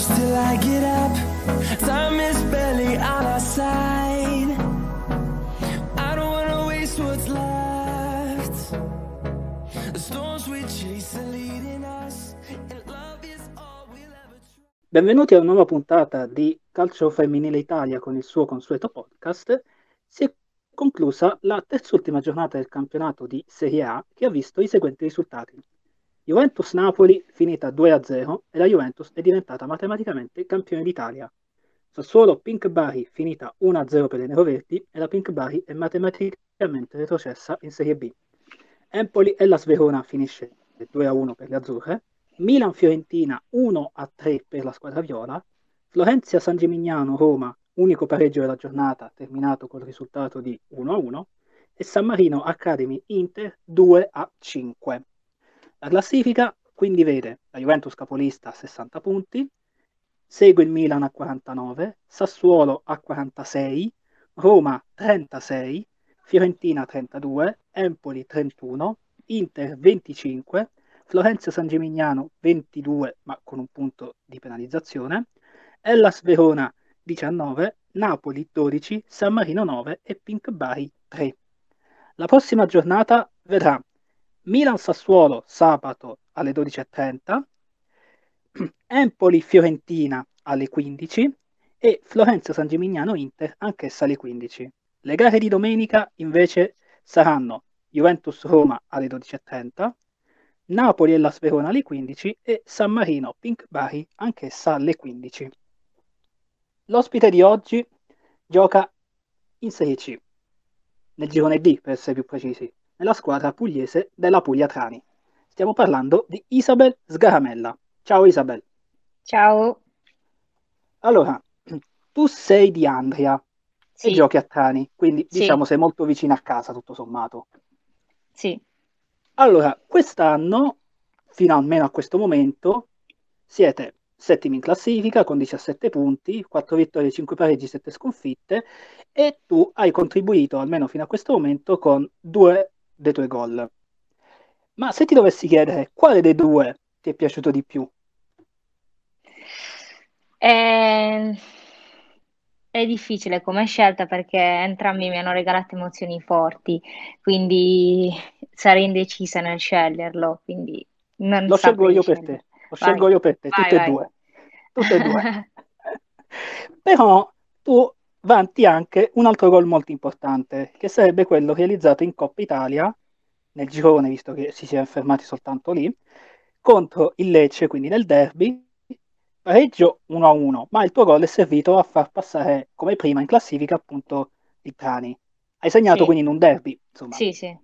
close till I get up. Time is barely on our side. I don't wanna waste what's left. The storms we chase are leading us, and love is all we'll ever. Benvenuti a una nuova puntata di Calcio Femminile Italia con il suo consueto podcast. Si è conclusa la terzultima giornata del campionato di Serie A che ha visto i seguenti risultati. Juventus-Napoli finita 2-0 e la Juventus è diventata matematicamente campione d'Italia. Sassuolo Pink Bari finita 1-0 per le neroverdi e la Pink Bari è matematicamente retrocessa in Serie B. Empoli e la Sverona finisce 2-1 per le azzurre. Milan-Fiorentina 1-3 per la squadra viola. Florenzia-San Gimignano-Roma, unico pareggio della giornata, terminato col risultato di 1-1. E San Marino Academy-Inter 2-5. La classifica quindi vede la Juventus capolista a 60 punti, segue il Milan a 49, Sassuolo a 46, Roma 36, Fiorentina 32, Empoli 31, Inter 25, Florenza San Gimignano 22 ma con un punto di penalizzazione, Hellas Verona 19, Napoli 12, San Marino 9 e Pink Bari 3. La prossima giornata vedrà Milan-Sassuolo sabato alle 12.30, Empoli-Fiorentina alle 15 e Florenza-San Gimignano-Inter anch'essa alle 15. Le gare di domenica invece saranno Juventus-Roma alle 12.30, Napoli e la Sverona alle 15 e San Marino Pink Bari anch'essa alle 15. L'ospite di oggi gioca in Serie C, nel girone D per essere più precisi, nella squadra pugliese della Puglia Trani. Stiamo parlando di Isabel Sgaramella. Ciao Isabel. Ciao. Allora, tu sei di Andria Sì, e giochi a Trani, quindi Sì. diciamo sei molto vicino a casa tutto sommato. sì, Allora, quest'anno, fino almeno a questo momento, siete settimi in classifica con 17 punti, 4 vittorie, 5 pareggi, 7 sconfitte e tu hai contribuito almeno fino a questo momento con due dei tuoi gol. Ma se ti dovessi chiedere quale dei due ti è piaciuto di più? È... è difficile come scelta perché entrambi mi hanno regalato emozioni forti, quindi sarei indecisa nel sceglierlo, quindi non Lo scelgo io per te, lo scelgo Vai, io per te, vai, tutte e vai. due, tutte e due. Però tu vanti anche un altro gol molto importante, che sarebbe quello realizzato in Coppa Italia, nel girone, visto che si è fermati soltanto lì, contro il Lecce, quindi nel derby, pareggio 1-1, ma il tuo gol è servito a far passare come prima in classifica appunto il Trani. Hai segnato Sì, quindi in un derby, insomma, sì, sì.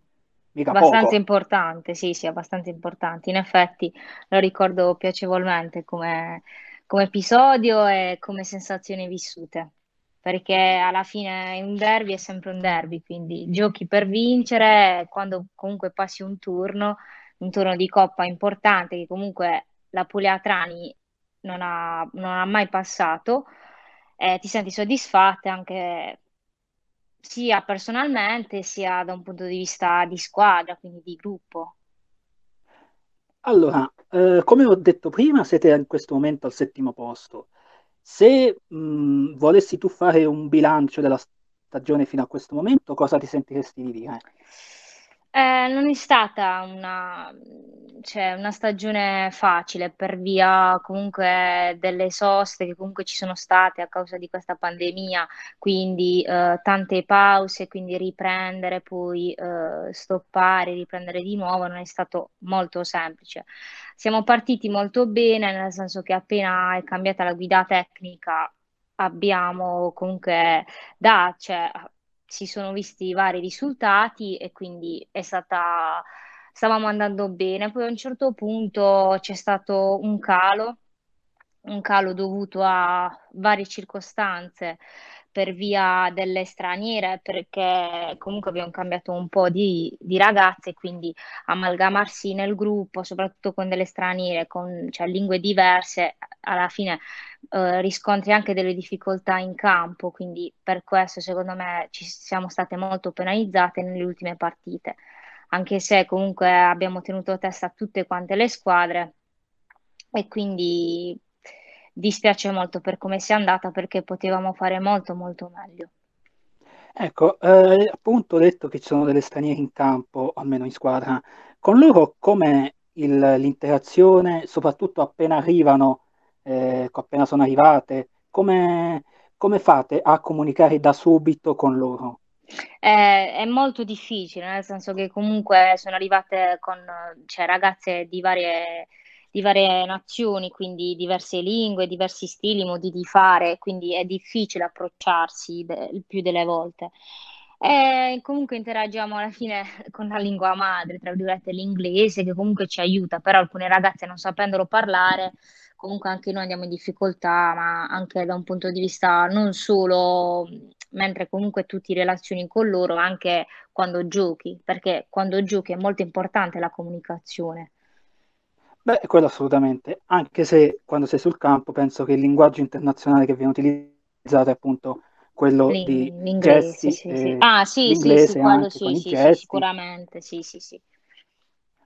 mica Abbastanza poco. importante, sì, sì, abbastanza importante. In effetti lo ricordo piacevolmente come, come episodio e come sensazioni vissute, perché alla fine un derby è sempre un derby, quindi giochi per vincere, quando comunque passi un turno, un turno di coppa importante che comunque la Puglia Trani non ha, non ha mai passato, eh, ti senti soddisfatta anche sia personalmente sia da un punto di vista di squadra, quindi di gruppo. Allora, eh, come ho detto prima, siete in questo momento al settimo posto. Se mh, volessi tu fare un bilancio della stagione fino a questo momento, cosa ti sentiresti di dire? Eh, non è stata una, cioè, una stagione facile per via comunque delle soste che comunque ci sono state a causa di questa pandemia, quindi eh, tante pause, quindi riprendere, poi eh, stoppare, riprendere di nuovo non è stato molto semplice. Siamo partiti molto bene, nel senso che appena è cambiata la guida tecnica abbiamo comunque da, cioè, si sono visti vari risultati e quindi è stata, stavamo andando bene. Poi a un certo punto c'è stato un calo, un calo dovuto a varie circostanze per via delle straniere, perché comunque abbiamo cambiato un po' di, di ragazze, quindi amalgamarsi nel gruppo, soprattutto con delle straniere, con cioè, lingue diverse, alla fine eh, riscontri anche delle difficoltà in campo, quindi per questo secondo me ci siamo state molto penalizzate nelle ultime partite, anche se comunque abbiamo tenuto testa tutte quante le squadre e quindi dispiace molto per come sia andata perché potevamo fare molto molto meglio. Ecco, eh, appunto ho detto che ci sono delle straniere in campo, almeno in squadra. Con loro come l'interazione, soprattutto appena arrivano, eh, appena sono arrivate, come, come fate a comunicare da subito con loro? Eh, è molto difficile, nel senso che comunque sono arrivate con cioè, ragazze di varie, di varie nazioni, quindi diverse lingue, diversi stili, modi di fare, quindi è difficile approcciarsi de- il più delle volte. E comunque interagiamo alla fine con la lingua madre, tra virgolette l'inglese, che comunque ci aiuta, però alcune ragazze non sapendolo parlare comunque anche noi andiamo in difficoltà, ma anche da un punto di vista non solo mentre comunque tu ti relazioni con loro, anche quando giochi, perché quando giochi è molto importante la comunicazione. Beh, quello assolutamente, anche se quando sei sul campo penso che il linguaggio internazionale che viene utilizzato è appunto quello L'in- di l'inglese, gesti, sì, sì. Eh, ah, sì, sì, sì, quello sì, sì, sì, sicuramente, sì, sì, sì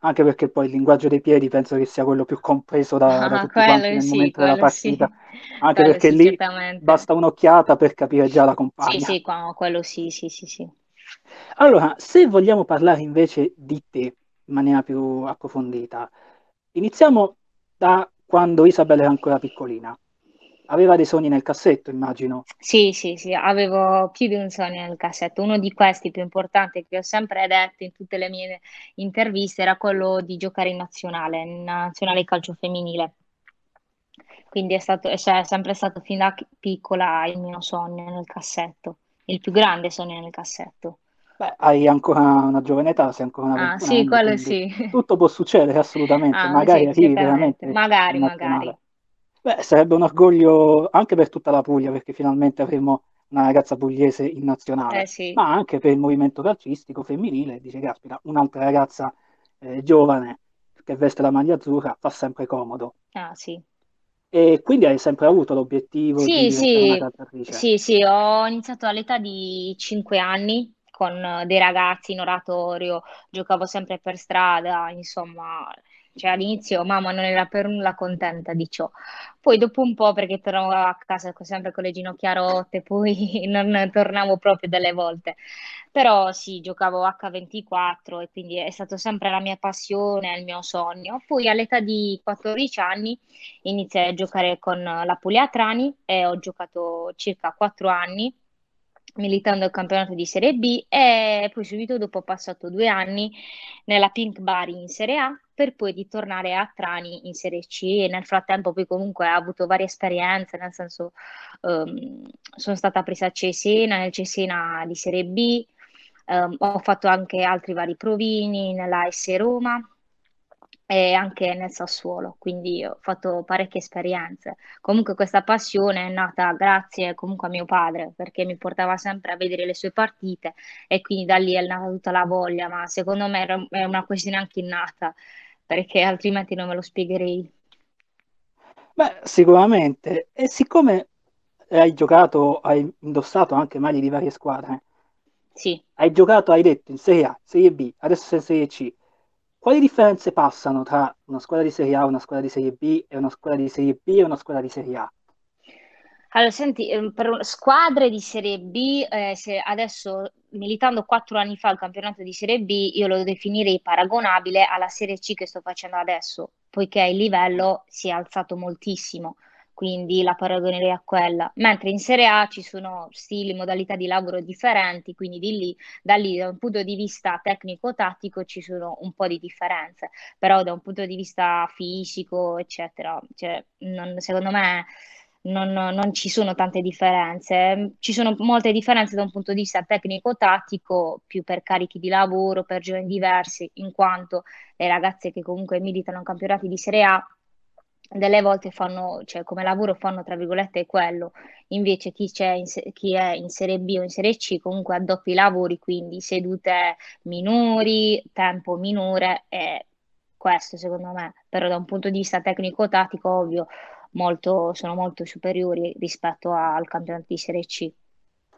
anche perché poi il linguaggio dei piedi penso che sia quello più compreso da, da Ah, tutti quanti nel sì, momento della sì, partita, anche quello perché sì, lì basta un'occhiata per capire già la Sì, compagna. sì, qua- quello sì, sì, sì, sì. Allora, se vogliamo parlare invece di te in maniera più approfondita, iniziamo da quando Isabella era ancora piccolina. Aveva dei sogni nel cassetto, immagino. Sì, sì, sì, avevo più di un sogno nel cassetto. Uno di questi più importanti che ho sempre detto in tutte le mie interviste era quello di giocare in nazionale, in nazionale calcio femminile. Quindi è stato, cioè, è sempre stato fin da piccola il mio sogno nel cassetto, il più grande sogno nel cassetto. Beh, hai ancora una giovane età, sei ancora una Ah, sì, quello sì. tutto può succedere assolutamente. Ah, Magari sì, arrivi veramente Magari, magari. Beh, sarebbe un orgoglio anche per tutta la Puglia, perché finalmente avremo una ragazza pugliese in Eh nazionale, sì, ma anche per il movimento calcistico femminile. Dice, caspita, un'altra ragazza eh, giovane che veste la maglia azzurra fa sempre comodo. ah sì. E quindi hai sempre avuto l'obiettivo di Sì, una sì, sì, sì, ho iniziato all'età di 5 anni con eh, dei ragazzi in oratorio, giocavo sempre per strada, insomma, cioè all'inizio mamma non era per nulla contenta di ciò. Poi dopo un po', perché tornavo a casa sempre con le ginocchia rotte, poi non tornavo proprio delle volte. Però sì, giocavo H24 e quindi è stato sempre la mia passione, il mio sogno. Poi all'età di 14 anni iniziai a giocare con la Puglia Trani e ho giocato circa 4 anni militando al campionato di Serie B e poi subito dopo ho passato due anni nella Pink Bari in Serie A per poi ritornare a Trani in Serie C. E nel frattempo poi comunque ho avuto varie esperienze, nel senso um, sono stata presa a Cesena, nel Cesena di Serie B, um, ho fatto anche altri vari provini nella S Roma e anche nel Sassuolo, quindi ho fatto parecchie esperienze. Comunque questa passione è nata grazie comunque a mio padre, perché mi portava sempre a vedere le sue partite e quindi da lì è nata tutta la voglia, ma secondo me è una questione anche innata, perché altrimenti non me lo spiegherei. Beh, sicuramente. E siccome hai giocato, hai indossato anche maglie di varie squadre, sì. hai giocato, hai detto, in Serie A, Serie B, adesso sei in Serie C. Quali differenze passano tra una squadra di Serie A, una squadra di Serie B e una squadra di Serie B e una squadra di Serie A? Allora, senti, ehm, per squadre di Serie B, eh, se adesso militando quattro anni fa al campionato di Serie B, io lo definirei paragonabile alla Serie C che sto facendo adesso, poiché il livello si è alzato moltissimo quindi la paragonerei a quella. Mentre in Serie A ci sono stili, modalità di lavoro differenti, quindi di lì, da lì da un punto di vista tecnico-tattico ci sono un po' di differenze, però da un punto di vista fisico, eccetera, cioè, non, secondo me non, non, ci sono tante differenze. Ci sono molte differenze da un punto di vista tecnico-tattico, più per carichi di lavoro, per giorni diversi, in quanto le ragazze che comunque militano in campionati di Serie A delle volte fanno, cioè come lavoro fanno tra virgolette quello, invece chi, in, chi, è in Serie B o in Serie C comunque ha doppi lavori, quindi sedute minori, tempo minore e questo secondo me, però da un punto di vista tecnico-tattico ovvio molto, sono molto superiori rispetto al campionato di Serie C.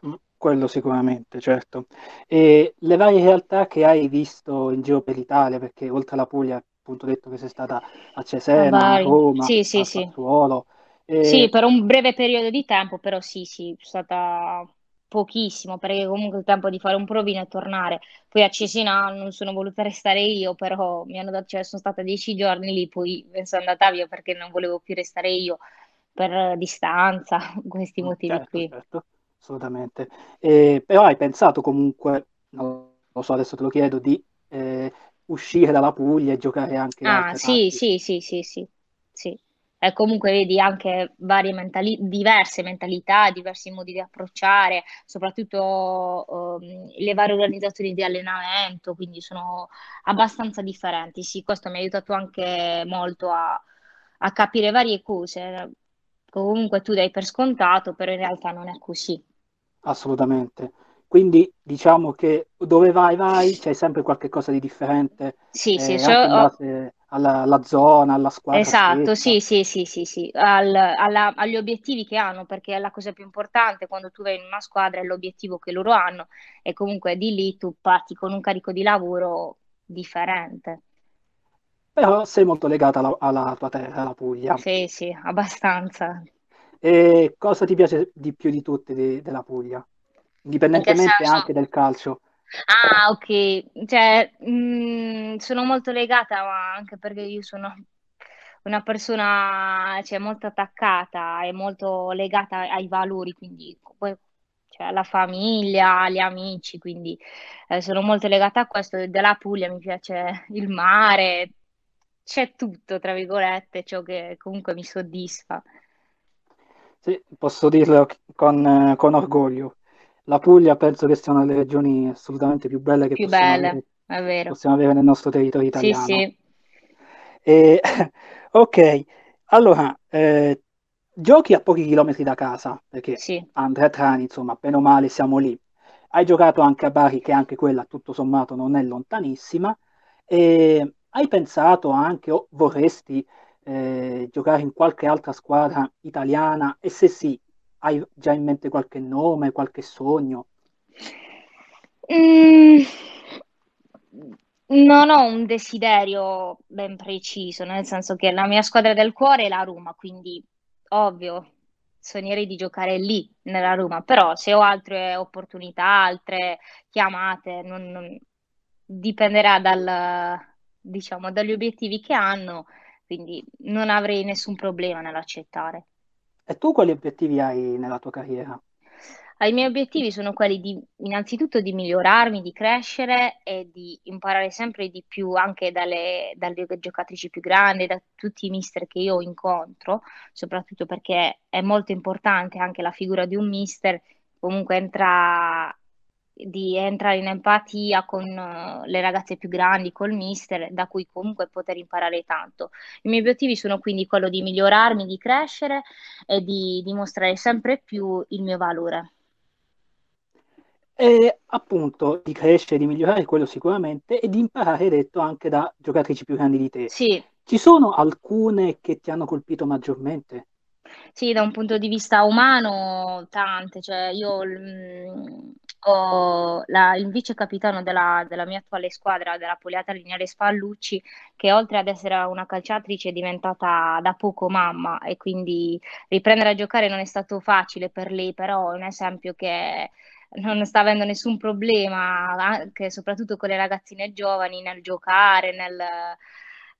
Mm, quello sicuramente, certo. E le varie realtà che hai visto in giro per l'Italia, perché oltre alla Puglia appunto detto che sei stata a Cesena, a Roma, sì, sì, a sì. Sassuolo. E- Sì, per un breve periodo di tempo, però sì, sì, è stata pochissimo, perché comunque il tempo di fare un provino e tornare. Poi a Cesena non sono voluta restare io, però mi hanno dato, cioè, sono stata dieci giorni lì, poi sono andata via perché non volevo più restare io per distanza, questi Mm, motivi Certo, qui. certo, assolutamente. E- però hai pensato comunque, non lo so, adesso te lo chiedo, di eh, uscire dalla Puglia e giocare anche Ah, sì, sì, sì, sì, sì, sì. E comunque vedi anche varie mentali- diverse mentalità, diversi modi di approcciare, soprattutto ehm, le varie organizzazioni di allenamento, quindi sono abbastanza differenti. Sì, questo mi ha aiutato anche molto a, a capire varie cose. Comunque tu dai per scontato, però in realtà non è così. Assolutamente. Quindi diciamo che dove vai, vai, c'è sempre qualche cosa di differente, Sì, sì, eh, ho- base alla, alla zona, alla squadra Esatto, sì, sì, sì, sì, sì, al- alla- agli obiettivi che hanno, perché è la cosa più importante quando tu vai in una squadra è l'obiettivo che loro hanno e comunque di lì tu parti con un carico di lavoro differente. Però sei molto legata alla, alla tua terra, alla Puglia. Sì, sì, abbastanza. E cosa ti piace di più di tutte di- della Puglia? Indipendentemente anche del calcio. Ah, ok, cioè, mh, sono molto legata, ma anche perché io sono una persona, cioè, molto attaccata e molto legata ai valori, quindi cioè, alla famiglia, agli amici, quindi eh, sono molto legata a questo. Della Puglia mi piace il mare, c'è tutto, tra virgolette, ciò che comunque mi soddisfa. Sì, posso dirlo con, con orgoglio. La Puglia penso che sia una delle regioni assolutamente più belle che Più possiamo belle, avere, possiamo avere nel nostro territorio Sì, italiano. sì, E, ok, allora, eh, giochi a pochi chilometri da casa, perché sì. Andrea Trani, insomma, bene o male siamo lì. Hai giocato anche a Bari, che anche quella, tutto sommato, non è lontanissima. E hai pensato anche, o vorresti eh, giocare in qualche altra squadra italiana? E se sì, hai già in mente qualche nome, qualche sogno? Mm, non ho un desiderio ben preciso, nel senso che la mia squadra del cuore è la Roma, quindi ovvio, sognerei di giocare lì, nella Roma, però se ho altre opportunità, altre chiamate, non- non- dipenderà dal, diciamo, dagli obiettivi che hanno, quindi non avrei nessun problema nell'accettare. E tu quali obiettivi hai nella tua carriera? Ah, I miei obiettivi sono quelli di, innanzitutto di migliorarmi, di crescere e di imparare sempre di più anche dalle, dalle giocatrici più grandi, da tutti i mister che io incontro, soprattutto perché è molto importante anche la figura di un mister, comunque entra, di entrare in empatia con eh, le ragazze più grandi, col mister, da cui comunque poter imparare tanto. I miei obiettivi sono quindi quello di migliorarmi, di crescere e di dimostrare sempre più il mio valore. E appunto di crescere, di migliorare quello sicuramente e di imparare, detto, anche da giocatrici più grandi di te. Sì, Ci sono alcune che ti hanno colpito maggiormente? Sì, da un punto di vista umano, tante, cioè io mm, ho la- il vice capitano della, della mia attuale squadra, della Poliata Lignare Spallucci, che oltre ad essere una calciatrice è diventata da poco mamma e quindi riprendere a giocare non è stato facile per lei, però è un esempio che non sta avendo nessun problema, anche soprattutto con le ragazzine giovani, nel giocare, nel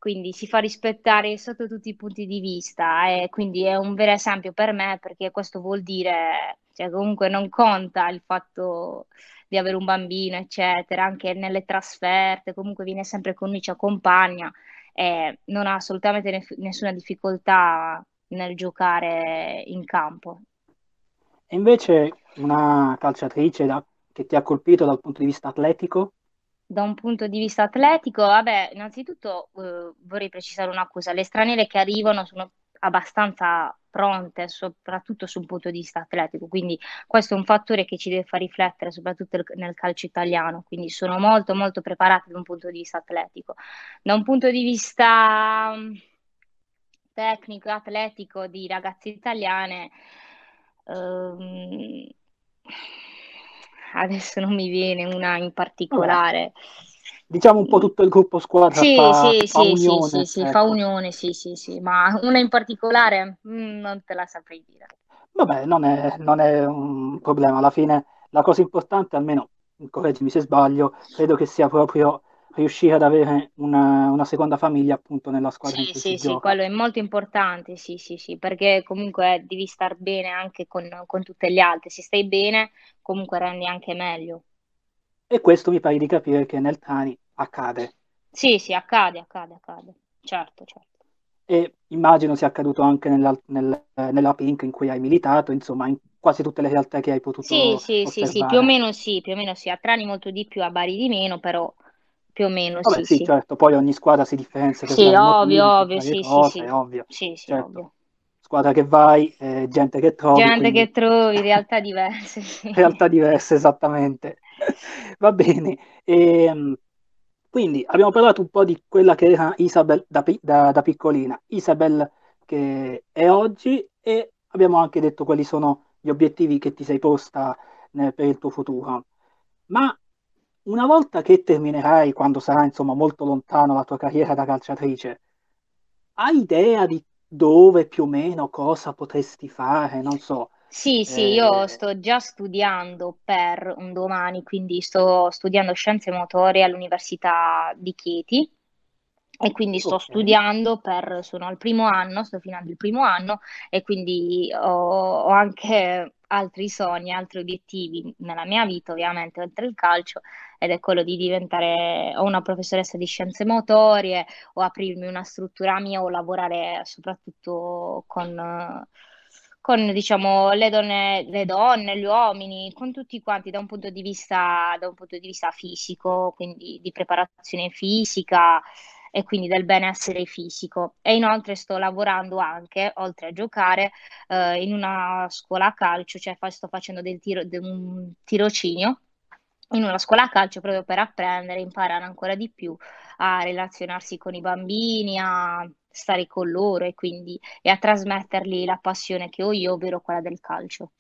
quindi si fa rispettare sotto tutti i punti di vista e quindi è un vero esempio per me perché questo vuol dire, cioè comunque non conta il fatto di avere un bambino, eccetera, anche nelle trasferte, comunque viene sempre con noi, ci accompagna e non ha assolutamente nef- nessuna difficoltà nel giocare in campo. E invece una calciatrice da- che ti ha colpito dal punto di vista atletico? Da un punto di vista atletico, vabbè, innanzitutto eh, vorrei precisare una cosa, le straniere che arrivano sono abbastanza pronte, soprattutto sul punto di vista atletico, quindi questo è un fattore che ci deve far riflettere, soprattutto nel calcio italiano, quindi sono molto molto preparate da un punto di vista atletico. Da un punto di vista mm, tecnico e atletico di ragazze italiane, ehm, adesso non mi viene una in particolare. diciamo un po' tutto il gruppo squadra Sì, fa, sì, fa sì, unione, sì, sì, fa ecco. unione, sì, sì, sì, ma una in particolare mm, non te la saprei dire. Vabbè, non è, non è un problema. Alla fine la cosa importante, almeno, correggimi se sbaglio, credo che sia proprio riuscire ad avere una, una seconda famiglia appunto nella squadra Sì, sì, sì, quello è molto importante, sì, sì, sì, perché comunque devi star bene anche con, con tutte le altre. Se stai bene, comunque rendi anche meglio. E questo mi pare di capire che nel Trani accade. Sì, sì, accade, accade, accade. Certo, certo. E immagino sia accaduto anche nella, nel- nella Pink in cui hai militato, insomma, in quasi tutte le realtà che hai Sì, potuto sì, sì, sì, più o meno sì, più o meno sì. A Trani molto di più, a Bari di meno, però più o meno Vabbè, sì, sì, sì. certo, poi ogni squadra si differenzia per Sì, ovvio, ovvio, sì, cose, sì. ovvio. Sì, sì, Certo, ovvio. squadra che vai, eh, gente che trovi, Gente quindi che trovi, realtà diverse, sì. realtà diverse esattamente. Va bene. Ehm, quindi abbiamo parlato un po' di quella che era Isabel da, da- da piccolina, Isabel che è oggi e abbiamo anche detto quali sono gli obiettivi che ti sei posta eh, per il tuo futuro. Ma una volta che terminerai, quando sarà insomma molto lontano la tua carriera da calciatrice, hai idea di dove più o meno cosa potresti fare? Non so. Sì, sì, io eh, sto già studiando per un domani, quindi sto studiando scienze motorie all'Università di Chieti e quindi sto ok. studiando per, sono al primo anno, sto finendo il primo anno e quindi ho, ho anche altri sogni, altri obiettivi nella mia vita, ovviamente, oltre il calcio, ed è quello di diventare o una professoressa di scienze motorie o aprirmi una struttura mia o lavorare soprattutto con, con, diciamo, le donne, le donne, gli uomini, con tutti quanti da un punto di vista, da un punto di vista fisico, quindi di preparazione fisica e quindi del benessere fisico. E inoltre sto lavorando anche, oltre a giocare, eh, in una scuola calcio, cioè sto facendo del tiro, de- un tirocinio in una scuola calcio proprio per apprendere, imparare ancora di più a relazionarsi con i bambini, a stare con loro e quindi e a trasmettergli la passione che ho io, ovvero quella del calcio.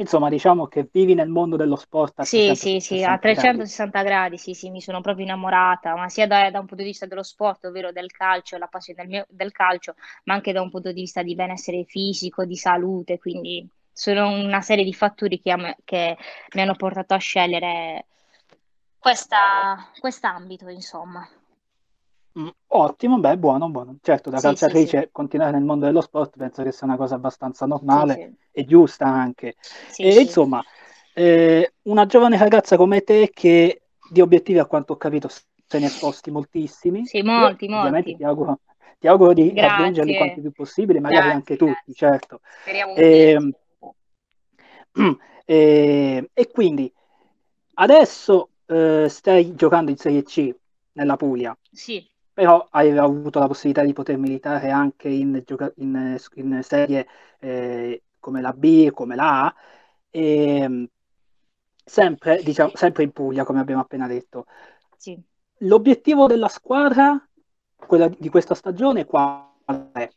Insomma, diciamo che vivi nel mondo dello sport a Sì, sì, sì, a 360 gradi. 360 gradi, sì, sì, mi sono proprio innamorata, ma sia da, da un punto di vista dello sport, ovvero del calcio, la passione del, mio- del calcio, ma anche da un punto di vista di benessere fisico, di salute, quindi sono una serie di fattori che, me- che mi hanno portato a scegliere questa, quest'ambito, insomma. Mm, ottimo, beh, buono, buono. Certo, da Sì, sì, sì, calciatrice continuare nel mondo dello sport penso che sia una cosa abbastanza sì, normale sì, e giusta anche. sì, E sì, insomma, eh, una giovane ragazza come te che di obiettivi, a quanto ho capito, se ne è esposti moltissimi, sì, io molti, ovviamente molti. ti auguro, ti auguro di raggiungerli quanti Grazie, più possibile, magari anche grazie, tutti, grazie. certo. Speriamo E, uniti. e- e quindi adesso eh, stai giocando in Serie C nella Puglia Sì, però hai avuto la possibilità di poter militare anche in, in- in serie eh, come la B, come la A, e, mh, sempre, diciamo, sempre in Puglia, come abbiamo appena detto. sì. L'obiettivo della squadra, quella di questa stagione, qual è?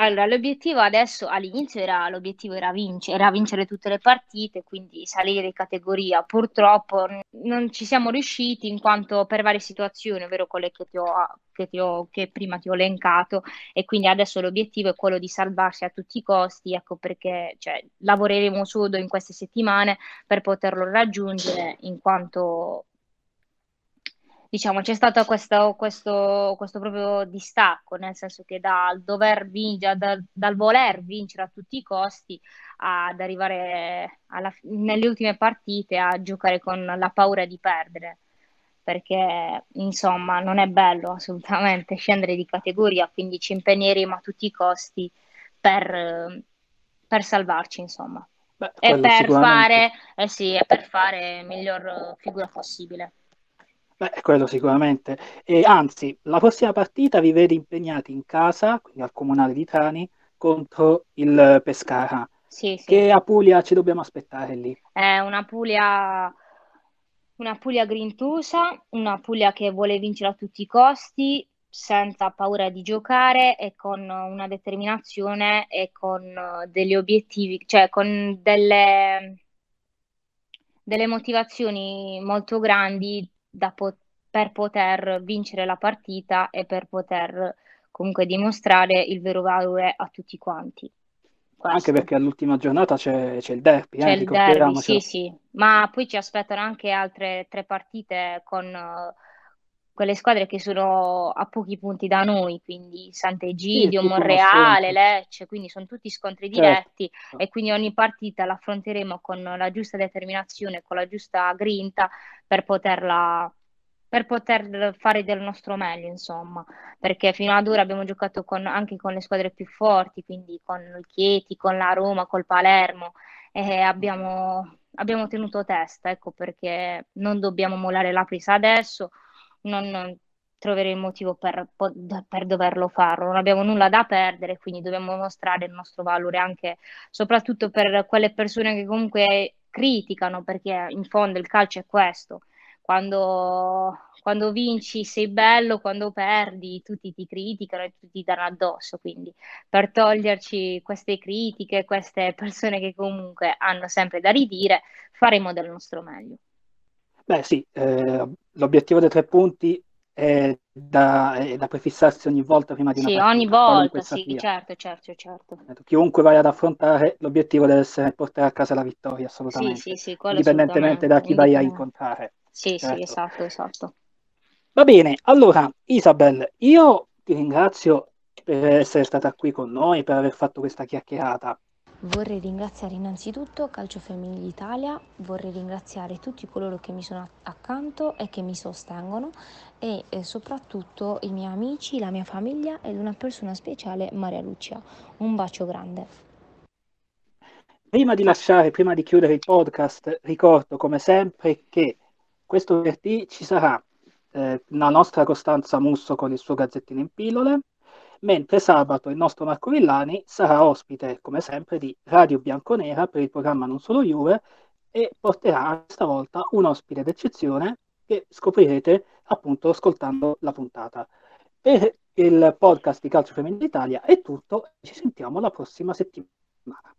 Allora, l'obiettivo adesso all'inizio era l'obiettivo era vincere, era vincere tutte le partite, quindi salire in categoria. Purtroppo n- non ci siamo riusciti in quanto per varie situazioni, ovvero quelle che ti ho, che ti ho- che prima ti ho elencato, e quindi adesso l'obiettivo è quello di salvarsi a tutti i costi, ecco perché cioè, lavoreremo sodo in queste settimane per poterlo raggiungere, in quanto diciamo, c'è stato questo, questo, questo proprio distacco, nel senso che dal dover vincere, dal, dal voler vincere a tutti i costi ad arrivare alla- nelle ultime partite a giocare con la paura di perdere, perché insomma non è bello assolutamente scendere di categoria, quindi ci impegneremo a tutti i costi per, per salvarci, insomma, Beh, e per fare, eh sì, per fare miglior figura possibile. Beh, quello sicuramente. E anzi, la prossima partita vi vede impegnati in casa, quindi al Comunale di Trani, contro il Pescara. Sì, sì. Che a Puglia ci dobbiamo aspettare lì? È una Puglia, una Puglia grintosa, una Puglia che vuole vincere a tutti i costi, senza paura di giocare e con una determinazione e con degli obiettivi, cioè con delle, delle motivazioni molto grandi po- per poter vincere la partita e per poter comunque dimostrare il vero valore a tutti quanti. Questo. Anche perché all'ultima giornata c'è, c'è il derby. C'è eh, il derby, sì, sì, ma poi ci aspettano anche altre tre partite con uh, quelle squadre che sono a pochi punti da noi, quindi Sant'Egidio, sì, Monreale, Lecce, quindi sono tutti scontri certo. diretti certo. e quindi ogni partita l'affronteremo con la giusta determinazione, con la giusta grinta per poterla per poter fare del nostro meglio, insomma, perché fino ad ora abbiamo giocato con, anche con le squadre più forti, quindi con il Chieti, con la Roma, col Palermo, e abbiamo, abbiamo tenuto testa, ecco perché non dobbiamo mollare la presa adesso, non troverei il motivo per, per doverlo fare, non abbiamo nulla da perdere, quindi dobbiamo mostrare il nostro valore anche, soprattutto per quelle persone che comunque criticano, perché in fondo il calcio è questo quando, quando vinci sei bello, quando perdi tutti ti criticano e tutti ti danno addosso. Quindi per toglierci queste critiche, queste persone che comunque hanno sempre da ridire, faremo del nostro meglio. Beh sì, eh, l'obiettivo dei tre punti è da, è da, prefissarsi ogni volta prima di una Sì, partita, ogni volta, sì, certo, certo, certo. Chiunque vai ad affrontare, l'obiettivo deve essere portare a casa la vittoria, assolutamente. Sì, sì, sì, indipendentemente da chi vai a incontrare. Sì, certo. sì, esatto, esatto. Va bene, allora Isabel, io ti ringrazio per essere stata qui con noi, per aver fatto questa chiacchierata. Vorrei ringraziare innanzitutto Calcio Femminile Italia, vorrei ringraziare tutti coloro che mi sono accanto e che mi sostengono e, e soprattutto i miei amici, la mia famiglia ed una persona speciale, Maria Lucia. Un bacio grande. Prima di lasciare, prima di chiudere il podcast, ricordo come sempre che questo venerdì ci sarà eh, la nostra Costanza Musso con il suo gazzettino in pillole, mentre sabato il nostro Marco Villani sarà ospite, come sempre, di Radio Bianconera per il programma Non Solo Juve e porterà stavolta un ospite d'eccezione che scoprirete appunto ascoltando la puntata. Per il podcast di Calcio Femminile d'Italia è tutto, ci sentiamo la prossima settimana.